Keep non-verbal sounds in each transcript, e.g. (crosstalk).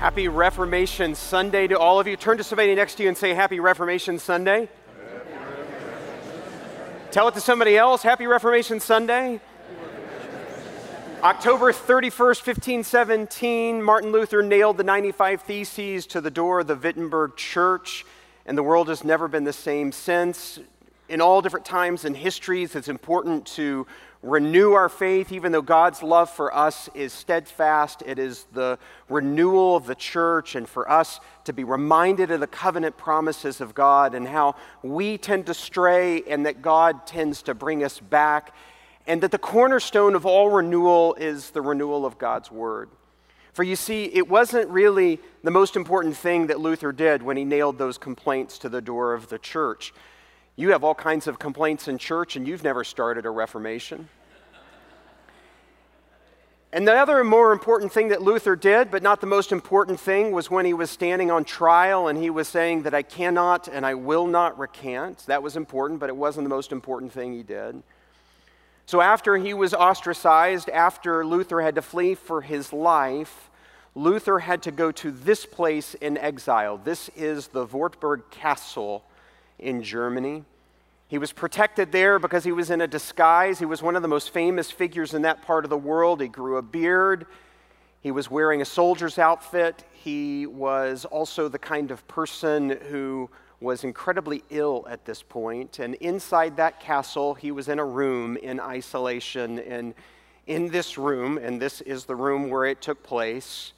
Happy Reformation Sunday to all of you. Turn to somebody next to you and say, Happy Reformation Sunday. Tell it to somebody else. Happy Reformation Sunday. October 31st, 1517, Martin Luther nailed the 95 Theses to the door of the Wittenberg Church, and the world has never been the same since. In all different times and histories, it's important to renew our faith, even though God's love for us is steadfast. It is the renewal of the church, and for us to be reminded of the covenant promises of God and how we tend to stray and that God tends to bring us back, and that the cornerstone of all renewal is the renewal of God's word. For you see, it wasn't really the most important thing that Luther did when he nailed those complaints to the door of the church. You have all kinds of complaints in church, and you've never started a reformation. And the other more important thing that Luther did, but not the most important thing, was when he was standing on trial and he was saying that I cannot and I will not recant. That was important, but it wasn't the most important thing he did. So after he was ostracized, after Luther had to flee for his life, Luther had to go to this place in exile. This is the Wartburg Castle in Germany. He was protected there because he was in a disguise. He was one of the most famous figures in that part of the world. He grew a beard. He was wearing a soldier's outfit. He was also the kind of person who was incredibly ill at this point. And inside that castle, he was in a room in isolation. And in this room, and this is the room where it took place,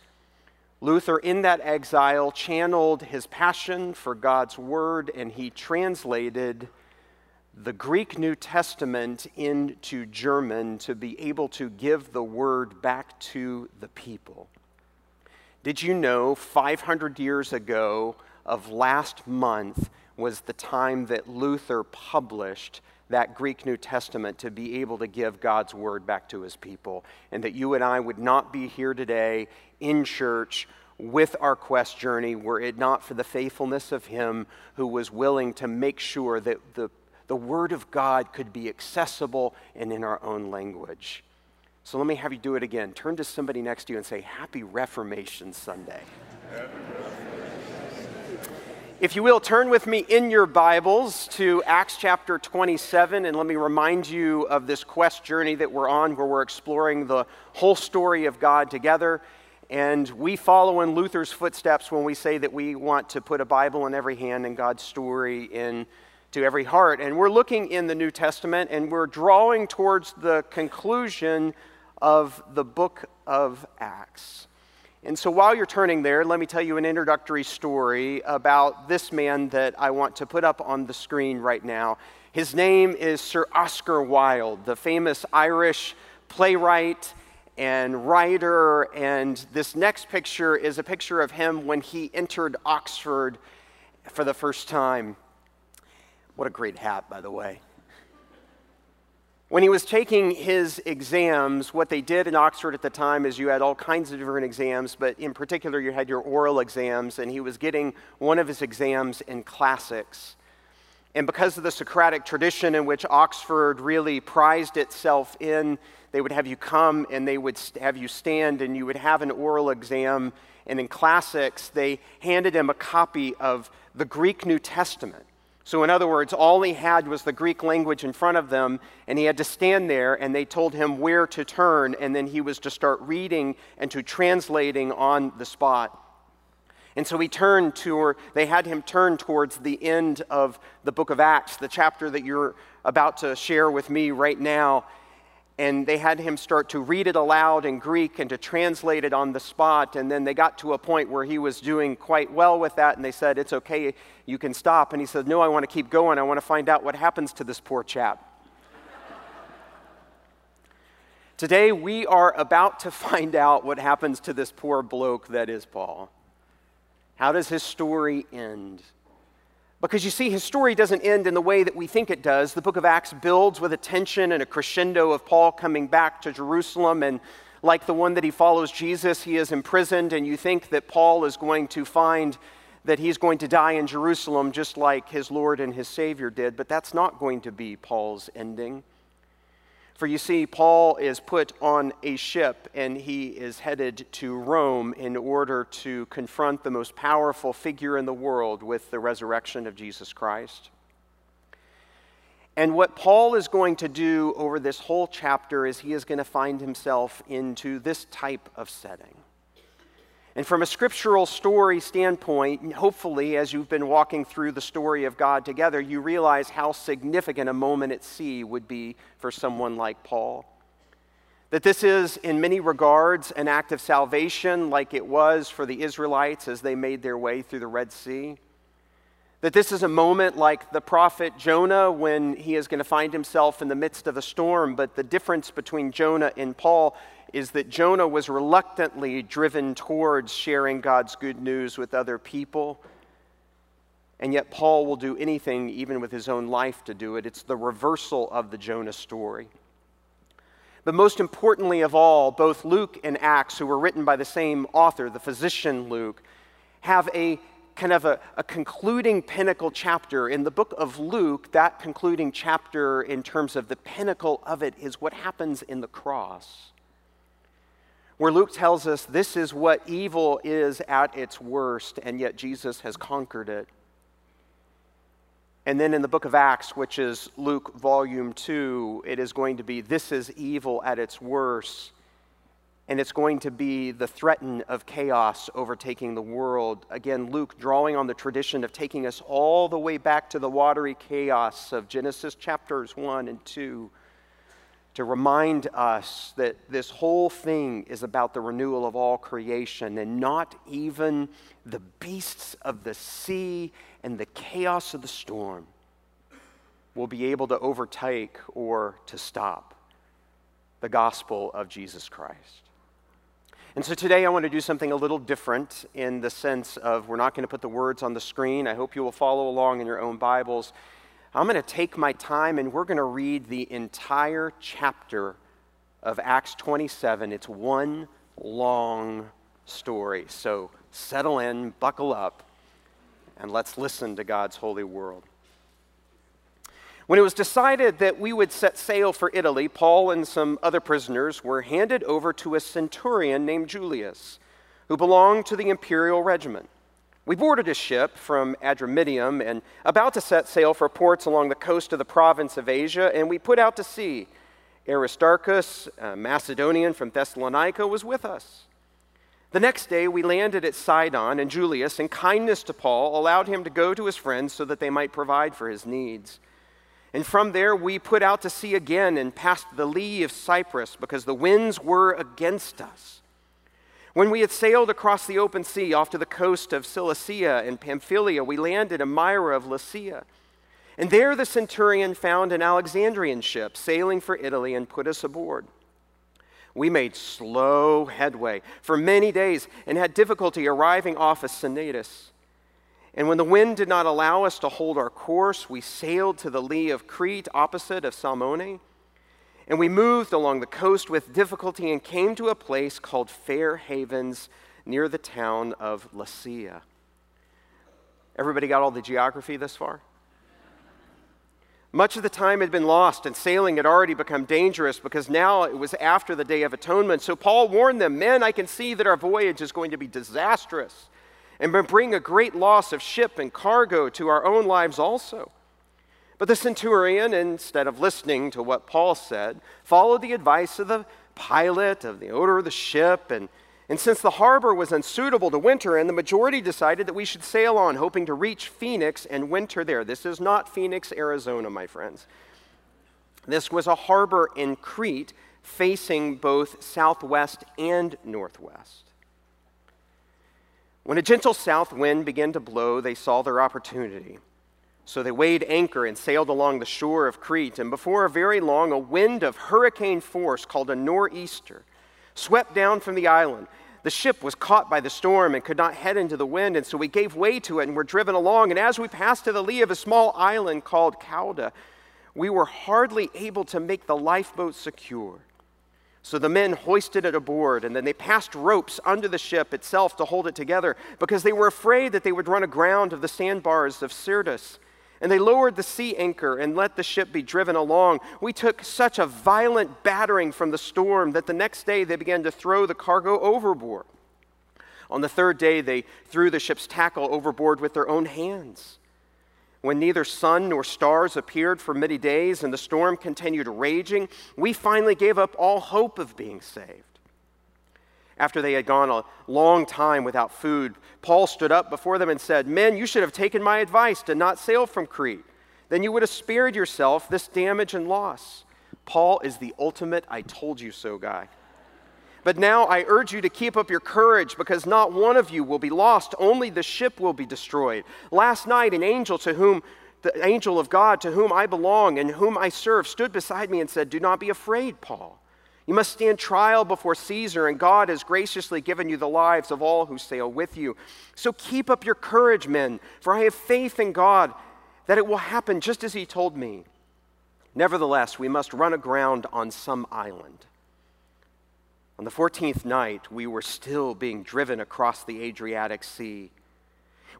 Luther, in that exile, channeled his passion for God's word and he translated the Greek New Testament into German to be able to give the word back to the people. Did you know 500 years ago of last month was the time that Luther published that Greek New Testament to be able to give God's word back to his people, and that you and I would not be here today in church with our quest journey were it not for the faithfulness of him who was willing to make sure that the, the word of God could be accessible and in our own language. So let me have you do it again. Turn to somebody next to you and say, Happy Reformation Sunday. If you will, turn with me in your Bibles to Acts chapter 27, and let me remind you of this quest journey that we're on, where we're exploring the whole story of God together. And we follow in Luther's footsteps when we say that we want to put a Bible in every hand and God's story in to every heart. And we're looking in the New Testament and we're drawing towards the conclusion of the book of Acts. And so while you're turning there, let me tell you an introductory story about this man that I want to put up on the screen right now. His name is Sir Oscar Wilde, the famous Irish playwright and writer. And this next picture is a picture of him when he entered Oxford for the first time. What a great hat, by the way. When he was taking his exams, what they did in Oxford at the time is you had all kinds of different exams, but in particular, you had your oral exams, and he was getting one of his exams in classics. And because of the Socratic tradition in which Oxford really prized itself in, they would have you come and they would have you stand and you would have an oral exam. And in classics, they handed him a copy of the Greek New Testament. So, in other words, all he had was the Greek language in front of them, and he had to stand there, and they told him where to turn, and then he was to start reading and to translating on the spot. And so he turned to, or they had him turn towards the end of the book of Acts, the chapter that you're about to share with me right now and they had him start to read it aloud in Greek and to translate it on the spot. And then they got to a point where he was doing quite well with that, and they said, It's okay, you can stop. And he says, No, I want to keep going. I want to find out what happens to this poor chap. Today, we are about to (laughs) find out what happens to this poor bloke that is Paul. How does his story end? Because you see, his story doesn't end in the way that we think it does. The book of Acts builds with a tension and a crescendo of Paul coming back to Jerusalem. And like the one that he follows Jesus, he is imprisoned. And you think that Paul is going to find that he's going to die in Jerusalem just like his Lord and his Savior did. But that's not going to be Paul's ending. For you see, Paul is put on a ship and he is headed to Rome in order to confront the most powerful figure in the world with the resurrection of Jesus Christ. And what Paul is going to do over this whole chapter is he is going to find himself into this type of setting. And from a scriptural story standpoint, hopefully, as you've been walking through the story of God together, you realize how significant a moment at sea would be for someone like Paul. That this is, in many regards, an act of salvation, like it was for the Israelites as they made their way through the Red Sea. That this is a moment like the prophet Jonah when he is going to find himself in the midst of a storm. But the difference between Jonah and Paul is that Jonah was reluctantly driven towards sharing God's good news with other people. And yet, Paul will do anything, even with his own life, to do it. It's the reversal of the Jonah story. But most importantly of all, both Luke and Acts, who were written by the same author, the physician Luke, have a kind of a, a, concluding pinnacle chapter. In the book of Luke, that concluding chapter, in terms of the pinnacle of it, is what happens in the cross. Where Luke tells us this is what evil is at its worst, and yet Jesus has conquered it. And then in the book of Acts, which is Luke volume 2, it is going to be this is evil at its worst and it's going to be the threaten of chaos overtaking the world. Again, Luke drawing on the tradition of taking us all the way back to the watery chaos of Genesis chapters 1 and 2 to remind us that this whole thing is about the renewal of all creation and not even the beasts of the sea and the chaos of the storm will be able to overtake or to stop the gospel of Jesus Christ. And so today I want to do something a little different in the sense of we're not going to put the words on the screen. I hope you will follow along in your own Bibles. I'm going to take my time and we're going to read the entire chapter of Acts 27. It's one long story. So settle in, buckle up, and let's listen to God's holy world. When it was decided that we would set sail for Italy, Paul and some other prisoners were handed over to a centurion named Julius, who belonged to the imperial regiment. We boarded a ship from Adramyttium and about to set sail for ports along the coast of the province of Asia, and we put out to sea. Aristarchus, a Macedonian from Thessalonica, was with us. The next day, we landed at Sidon, and Julius, in kindness to Paul, allowed him to go to his friends so that they might provide for his needs. And from there, we put out to sea again and passed the lee of Cyprus because the winds were against us. When we had sailed across the open sea off to the coast of Cilicia and Pamphylia, we landed at Myra of Lycia. And there the centurion found an Alexandrian ship sailing for Italy and put us aboard. We made slow headway for many days and had difficulty arriving off of Cnidus. And when the wind did not allow us to hold our course, we sailed to the lee of Crete, opposite of Salmone. And we moved along the coast with difficulty and came to a place called Fair Havens near the town of Lasea. Everybody got all the geography this far? Much of the time had been lost, and sailing had already become dangerous because now it was after the Day of Atonement. So Paul warned them Men, I can see that our voyage is going to be disastrous and bring a great loss of ship and cargo to our own lives also. But the centurion, instead of listening to what Paul said, followed the advice of the pilot, of the owner of the ship, and, and since the harbor was unsuitable to winter in, the majority decided that we should sail on, hoping to reach Phoenix and winter there. This is not Phoenix, Arizona, my friends. This was a harbor in Crete facing both southwest and northwest. When a gentle south wind began to blow, they saw their opportunity. So they weighed anchor and sailed along the shore of Crete. And before very long, a wind of hurricane force called a nor'easter swept down from the island. The ship was caught by the storm and could not head into the wind, and so we gave way to it and were driven along. And as we passed to the lee of a small island called Cauda, we were hardly able to make the lifeboat secure. So the men hoisted it aboard, and then they passed ropes under the ship itself to hold it together because they were afraid that they would run aground of the sandbars of Syrtis. And they lowered the sea anchor and let the ship be driven along. We took such a violent battering from the storm that the next day they began to throw the cargo overboard. On the third day, they threw the ship's tackle overboard with their own hands. When neither sun nor stars appeared for many days and the storm continued raging, we finally gave up all hope of being saved. After they had gone a long time without food, Paul stood up before them and said, Men, you should have taken my advice to not sail from Crete. Then you would have spared yourself this damage and loss. Paul is the ultimate I told you so guy. But now I urge you to keep up your courage because not one of you will be lost, only the ship will be destroyed. Last night, an angel to whom the angel of God to whom I belong and whom I serve stood beside me and said, Do not be afraid, Paul. You must stand trial before Caesar, and God has graciously given you the lives of all who sail with you. So keep up your courage, men, for I have faith in God that it will happen just as He told me. Nevertheless, we must run aground on some island. On the 14th night, we were still being driven across the Adriatic Sea.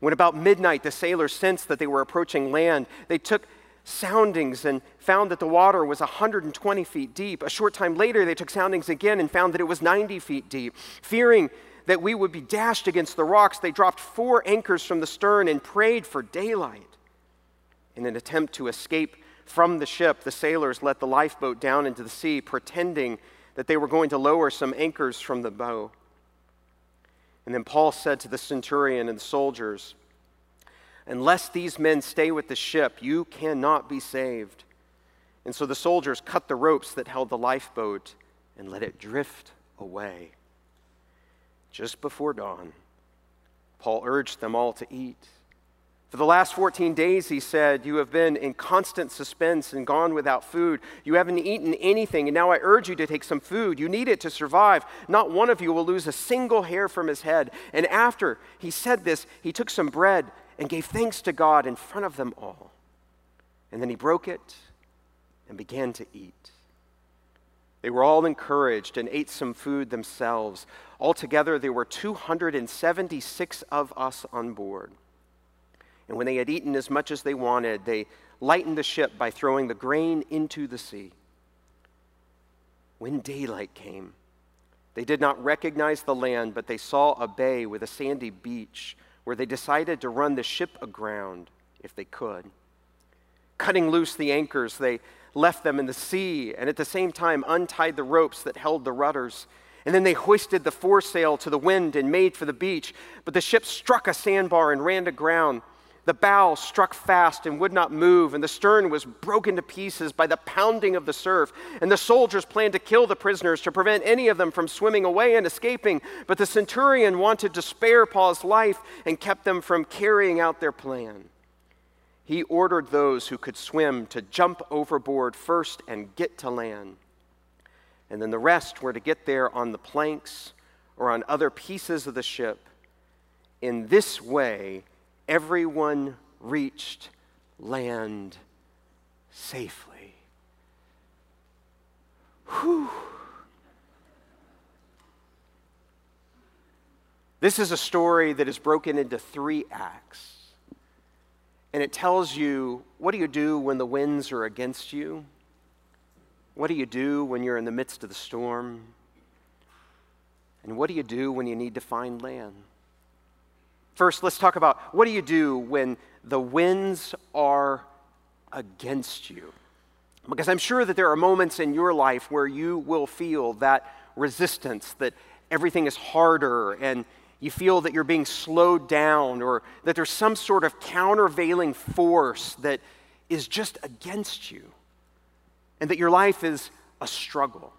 When about midnight the sailors sensed that they were approaching land, they took soundings and found that the water was 120 feet deep. A short time later, they took soundings again and found that it was 90 feet deep. Fearing that we would be dashed against the rocks, they dropped four anchors from the stern and prayed for daylight. In an attempt to escape from the ship, the sailors let the lifeboat down into the sea, pretending that they were going to lower some anchors from the bow. And then Paul said to the centurion and the soldiers, Unless these men stay with the ship, you cannot be saved. And so the soldiers cut the ropes that held the lifeboat and let it drift away. Just before dawn, Paul urged them all to eat. For the last 14 days, he said, You have been in constant suspense and gone without food. You haven't eaten anything, and now I urge you to take some food. You need it to survive. Not one of you will lose a single hair from his head. And after he said this, he took some bread and gave thanks to God in front of them all. And then he broke it and began to eat. They were all encouraged and ate some food themselves. Altogether, there were 276 of us on board. And when they had eaten as much as they wanted, they lightened the ship by throwing the grain into the sea. When daylight came, they did not recognize the land, but they saw a bay with a sandy beach where they decided to run the ship aground if they could. Cutting loose the anchors, they left them in the sea and at the same time untied the ropes that held the rudders. And then they hoisted the foresail to the wind and made for the beach. But the ship struck a sandbar and ran aground. The bow struck fast and would not move, and the stern was broken to pieces by the pounding of the surf. And the soldiers planned to kill the prisoners to prevent any of them from swimming away and escaping. But the centurion wanted to spare Paul's life and kept them from carrying out their plan. He ordered those who could swim to jump overboard first and get to land. And then the rest were to get there on the planks or on other pieces of the ship. In this way, everyone reached land safely. Whew. This is a story that is broken into three acts. And it tells you what do you do when the winds are against you? What do you do when you're in the midst of the storm? And what do you do when you need to find land? First, let's talk about what do you do when the winds are against you? Because I'm sure that there are moments in your life where you will feel that resistance, that everything is harder and you feel that you're being slowed down or that there's some sort of countervailing force that is just against you and that your life is a struggle.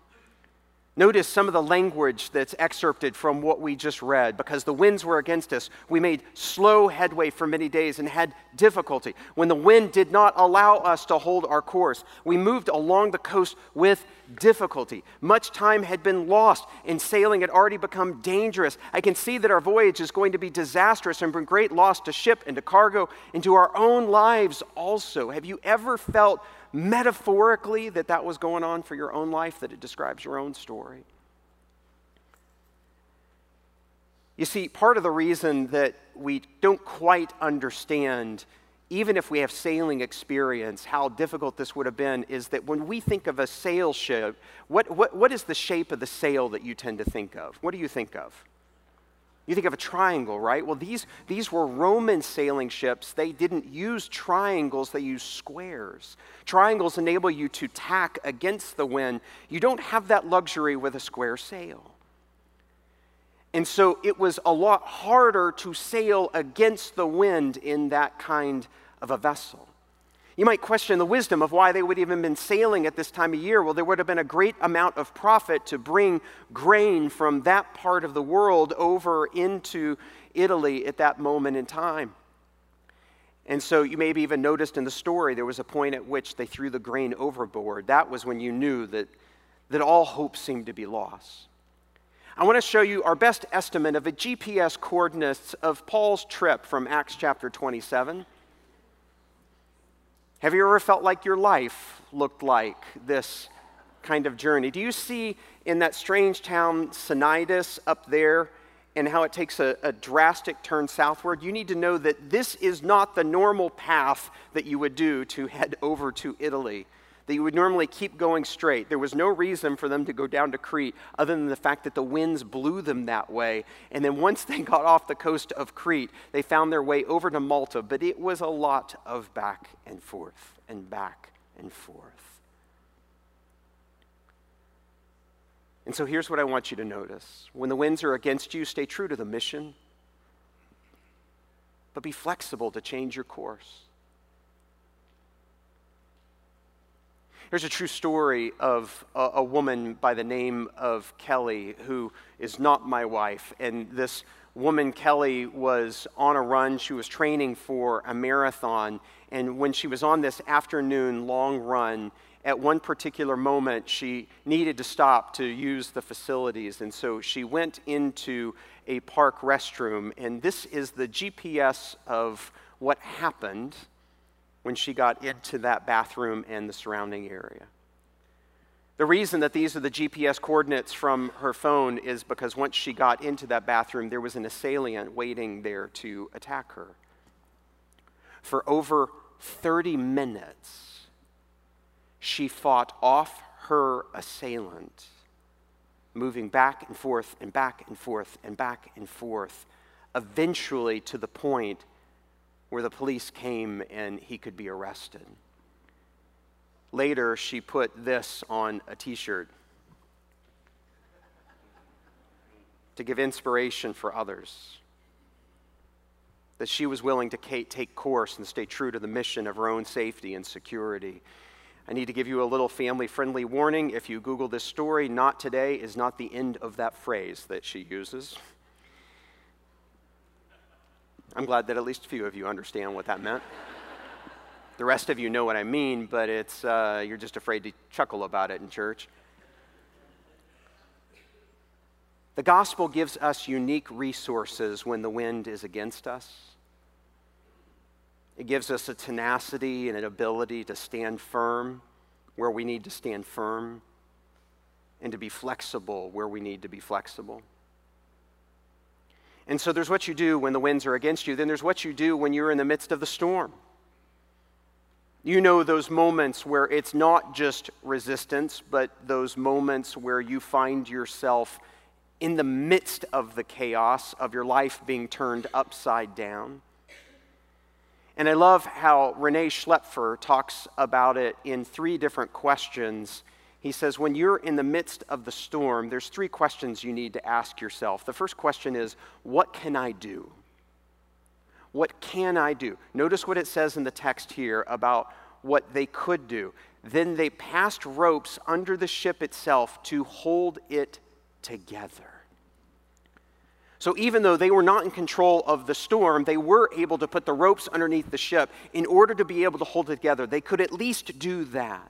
Notice some of the language that's excerpted from what we just read. Because the winds were against us, we made slow headway for many days and had difficulty. When the wind did not allow us to hold our course, we moved along the coast with difficulty. Much time had been lost, and sailing had already become dangerous. I can see that our voyage is going to be disastrous and bring great loss to ship and to cargo and to our own lives also. Have you ever felt metaphorically that that was going on for your own life, that it describes your own story. You see, part of the reason that we don't quite understand even if we have sailing experience, how difficult this would have been is that when we think of a sail ship, what, what, what is the shape of the sail that you tend to think of? What do you think of? You think of a triangle, right? Well, these, these were Roman sailing ships. They didn't use triangles, they used squares. Triangles enable you to tack against the wind. You don't have that luxury with a square sail. And so it was a lot harder to sail against the wind in that kind of a vessel. You might question the wisdom of why they would even been sailing at this time of year. Well, there would have been a great amount of profit to bring grain from that part of the world over into Italy at that moment in time. And so you maybe even noticed in the story there was a point at which they threw the grain overboard. That was when you knew that, that all hope seemed to be lost. I want to show you our best estimate of the GPS coordinates of Paul's trip from Acts chapter 27. Have you ever felt like your life looked like this kind of journey? Do you see in that strange town, Cnidus, up there, and how it takes a, a, drastic turn southward? You need to know that this is not the normal path that you would do to head over to Italy that you would normally keep going straight. There was no reason for them to go down to Crete other than the fact that the winds blew them that way. And then once they (laughs) got off the coast of Crete, they found their way over to Malta. But it was a lot of back and forth and back and forth. And so here's what I want you to notice when the winds are against you, stay true to the mission, but be flexible to change your course. Here's a true story of a, a, woman by the name of Kelly who is not my wife. And this woman, Kelly, was on a run. She was training for a marathon. And when she was on this afternoon long run, at one particular moment, she needed to stop to use the facilities. And so she went into a park restroom. And this is the GPS of what happened when she got into that bathroom and the surrounding area. The reason that these are the GPS coordinates from her phone is because once she got into that bathroom, there was an assailant waiting there to attack her. For over 30 minutes, she fought off her assailant, moving back and forth and back and forth and back and forth, eventually to the point where the police came and he could be arrested. Later, she put this on a t shirt to give inspiration for others. That she was willing to take course and stay true to the mission of her own safety and security. I need to give you a little family friendly warning. If you Google this story, not today is not the end of that phrase that she uses. I'm glad that at least a few of you understand what that meant. the rest of you know what I mean, but it's, uh, you're just afraid to chuckle about it in church. The gospel gives us unique resources when the wind is against us. It gives us a tenacity and an ability to stand firm where we need to stand firm and to be flexible where we need to be flexible. And so there's what you do when the winds are against you, then there's what you do when you're in the midst of the storm. You know those moments where it's not just resistance, but those moments where you find yourself in the midst of the chaos of your life being turned upside down. And I love how Rene Schlaepfer talks about it in three different questions he says, when you're in the midst of the storm, there's three questions you need to ask yourself. The first question is, what can I do? What can I do? Notice what it says in the text here about what they could do. Then they passed ropes under the ship itself to hold it together. So even though they were not in control of the storm, they were able to put the ropes underneath the ship in order to be able to hold it together. They could at least do that.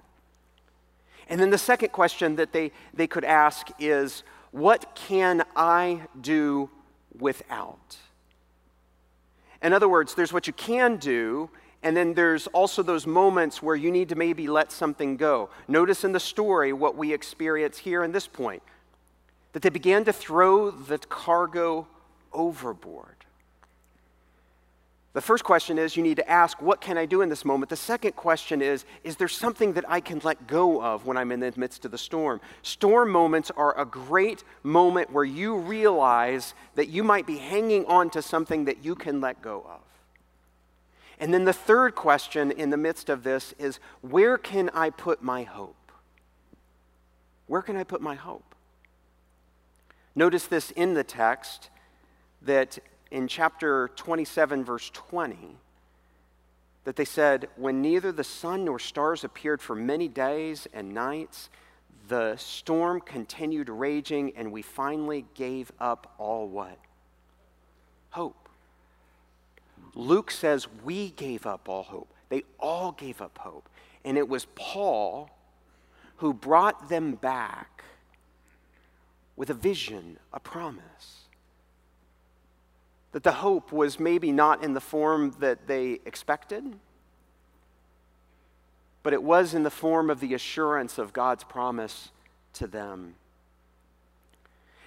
And then the second question that they, they could ask is what can I do without? In other words, there's what you can do, and then there's also those moments where you need to maybe let something go. Notice in the story what we experience here in this point that they began to throw the cargo overboard. The first question is you need to ask, What can I do in this moment? The second question is Is there something that I can let go of when I'm in the midst of the storm? Storm moments are a great moment where you realize that you might be hanging on to something that you can let go of. And then the third question in the midst of this is Where can I put my hope? Where can I put my hope? Notice this in the text that in chapter 27, verse 20, that they said, When neither the sun nor stars appeared for many days and nights, the storm continued raging, and we finally gave up all what? Hope. Luke says we gave up all hope. They all gave up hope. And it was Paul who brought them back with a vision, a promise that the hope was maybe not in the form that they expected, but it was in the form of the assurance of God's promise to them.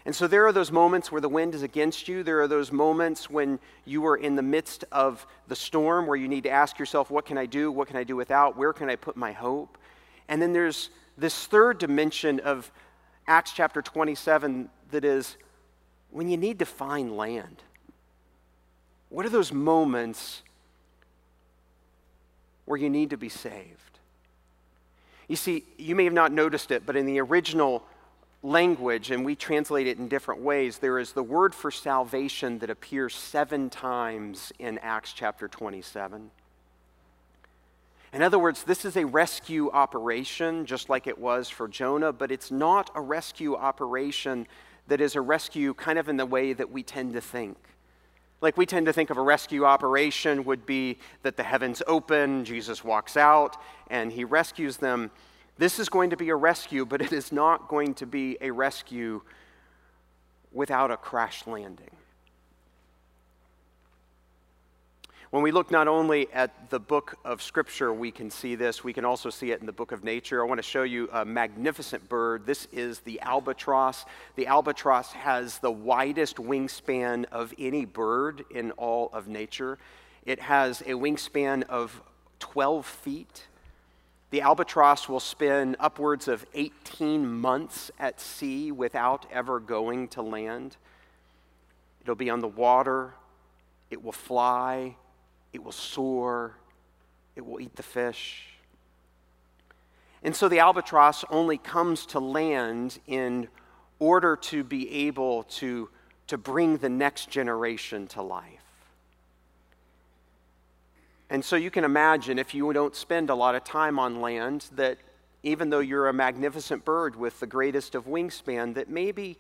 And so there are those moments where the wind is against you. There are those moments when you are in the midst of the storm where you need to ask yourself, what can I do? What can I do without? Where can I put my hope? And then there's this third dimension of Acts chapter 27 that is when you need to find land. What are those moments where you need to be saved? You see, you may have not noticed it, but in the original language, and we translate it in different ways, there is the word for salvation that appears seven times in Acts chapter 27. In other words, this is a rescue operation, just like it was for Jonah, but it's not a rescue operation that is a rescue kind of in the way that we tend to think. Like we tend to think of a rescue operation would be that the heavens open, Jesus walks out, and he rescues them. This is going to be a rescue, but it is not going to be a rescue without a crash landing. When we look not only at the book of Scripture, we can see this, we can also see it in the book of nature. I want to show you a magnificent bird. This is the albatross. The albatross has the widest wingspan of any bird in all of nature. It has a wingspan of 12 feet. The albatross will spend upwards of 18 months at sea without ever going to land. It'll be on the water, it will fly, it will soar, it will eat the fish. And so the albatross only comes to land in order to be able to, to bring the next generation to life. And so you can imagine if you don't spend a lot of time on land, that even though you're a magnificent bird with the greatest of wingspan, that maybe,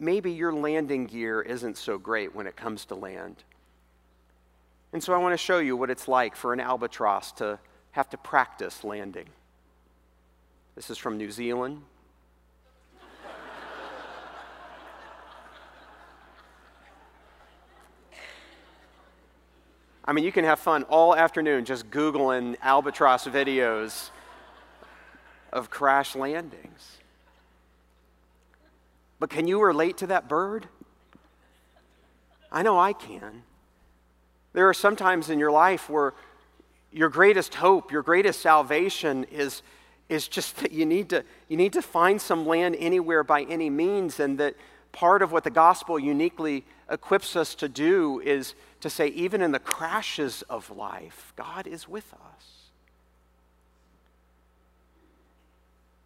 maybe your landing gear isn't so great when it comes to land. And so I want to show you what it's like for an albatross to have to practice landing. This is from New Zealand. I mean, you can have fun all afternoon just Googling albatross videos of crash landings. But can you relate to that bird? I know I can. There are some times in your life where your greatest hope, your greatest salvation is, is just that you need, to, you need to find some land anywhere by any means, and that part of what the gospel uniquely equips us to do is to say, even in the crashes of life, God is with us.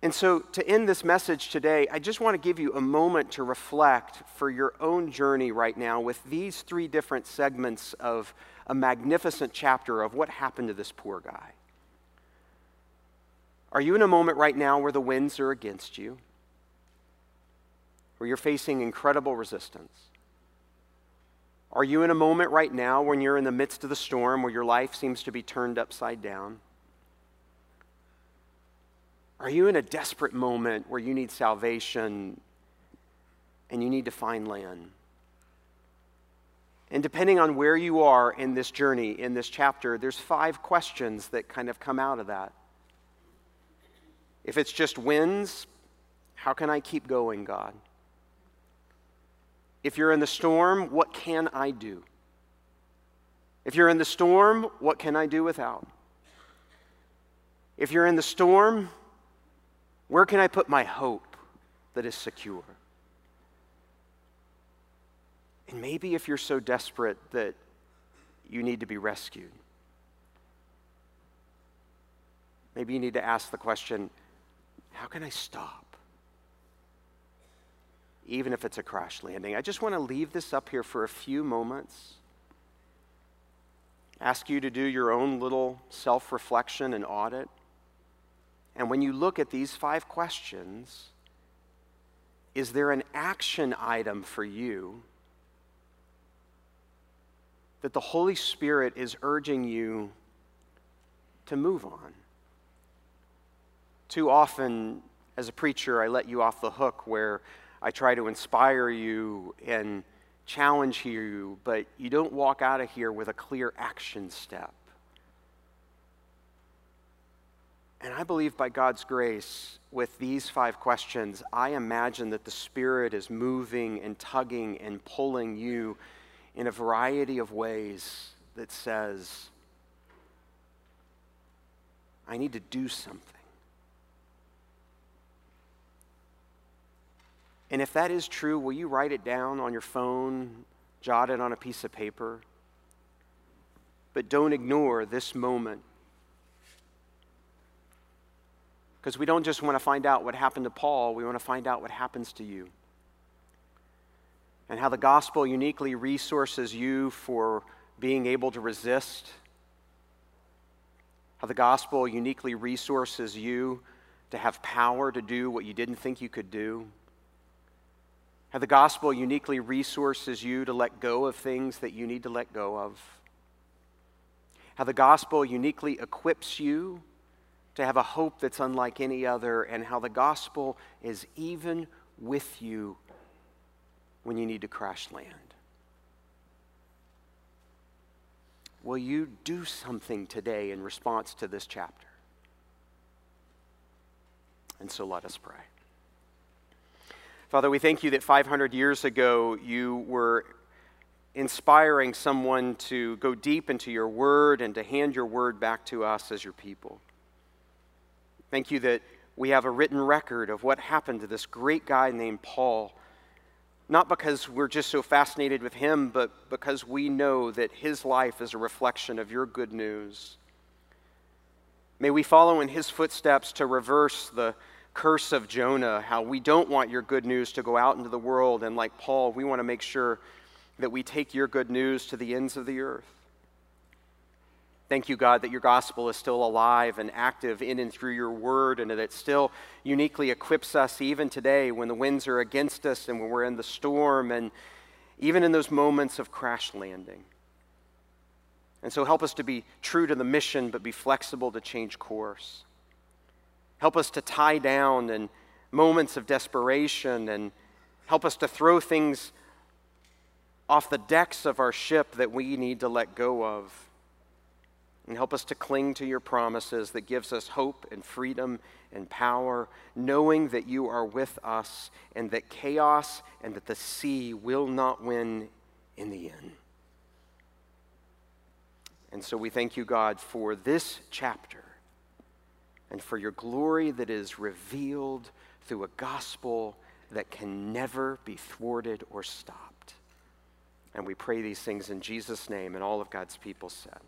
And so, to end this message today, I just want to give you a moment to reflect for your own journey right now with these three different segments of a magnificent chapter of what happened to this poor guy. Are you in a moment right now where the winds are against you? Where you're facing incredible resistance? Are you in a moment right now when you're in the midst of the storm where your life seems to be turned upside down? Are you in a desperate moment where you need salvation and you need to find land? And depending on where you are in this journey, in this chapter, there's five questions that kind of come out of that. If it's just winds, how can I keep going, God? If you're in the storm, what can I do? If you're in the storm, what can I do without? If you're in the storm, where can I put my hope that is secure? And maybe if you're so desperate that you need to be rescued, maybe you need to ask the question how can I stop? Even if it's a crash landing. I just want to leave this up here for a few moments. Ask you to do your own little self reflection and audit. And when you look at these five questions, is there an action item for you that the Holy Spirit is urging you to move on? Too often, as a preacher, I let you off the hook where I try to inspire you and challenge you, but you don't walk out of here with a clear action step. And I believe by God's grace, with these five questions, I imagine that the Spirit is moving and tugging and pulling you in a variety of ways that says, I need to do something. And if that is true, will you write it down on your phone, jot it on a piece of paper? But don't ignore this moment. Because we don't just want to find out what happened to Paul, we want to find out what happens to you. And how the gospel uniquely resources you for being able to resist. How the gospel uniquely resources you to have power to do what you didn't think you could do how the gospel uniquely resources you to let go of things that you need to let go of. How the gospel uniquely equips you to have a hope that's unlike any other, and how the gospel is even with you when you need to crash land. Will you do something today in response to this chapter? And so let us pray. Father, we thank you that 500 years ago you were inspiring someone to go deep into your word and to hand your word back to us as your people. Thank you that we have a written record of what happened to this great guy named Paul. Not because we're just so fascinated with him, but because we know that his life is a reflection of your good news. May we follow in his footsteps to reverse the curse of Jonah, how we don't want your good news to go out into the world. And like Paul, we want to make sure that we take your good news to the ends of the earth. Thank you, God, that your gospel is still alive and active in and through your word, and that it still uniquely equips us even today when the winds are against us and when we're in the storm, and even in those moments of crash landing. And so help us to be true to the mission, but be flexible to change course. Help us to tie down in moments of desperation and help us to throw things off the decks of our ship that we need to let go of. And help us to cling to your promises that gives us hope and freedom and power, knowing that you are with us and that chaos and that the sea will not win in the end. And so we thank you, God, for this chapter and for your glory that is revealed through a gospel that can never be thwarted or stopped. And we pray these things in Jesus' name, and all of God's people said.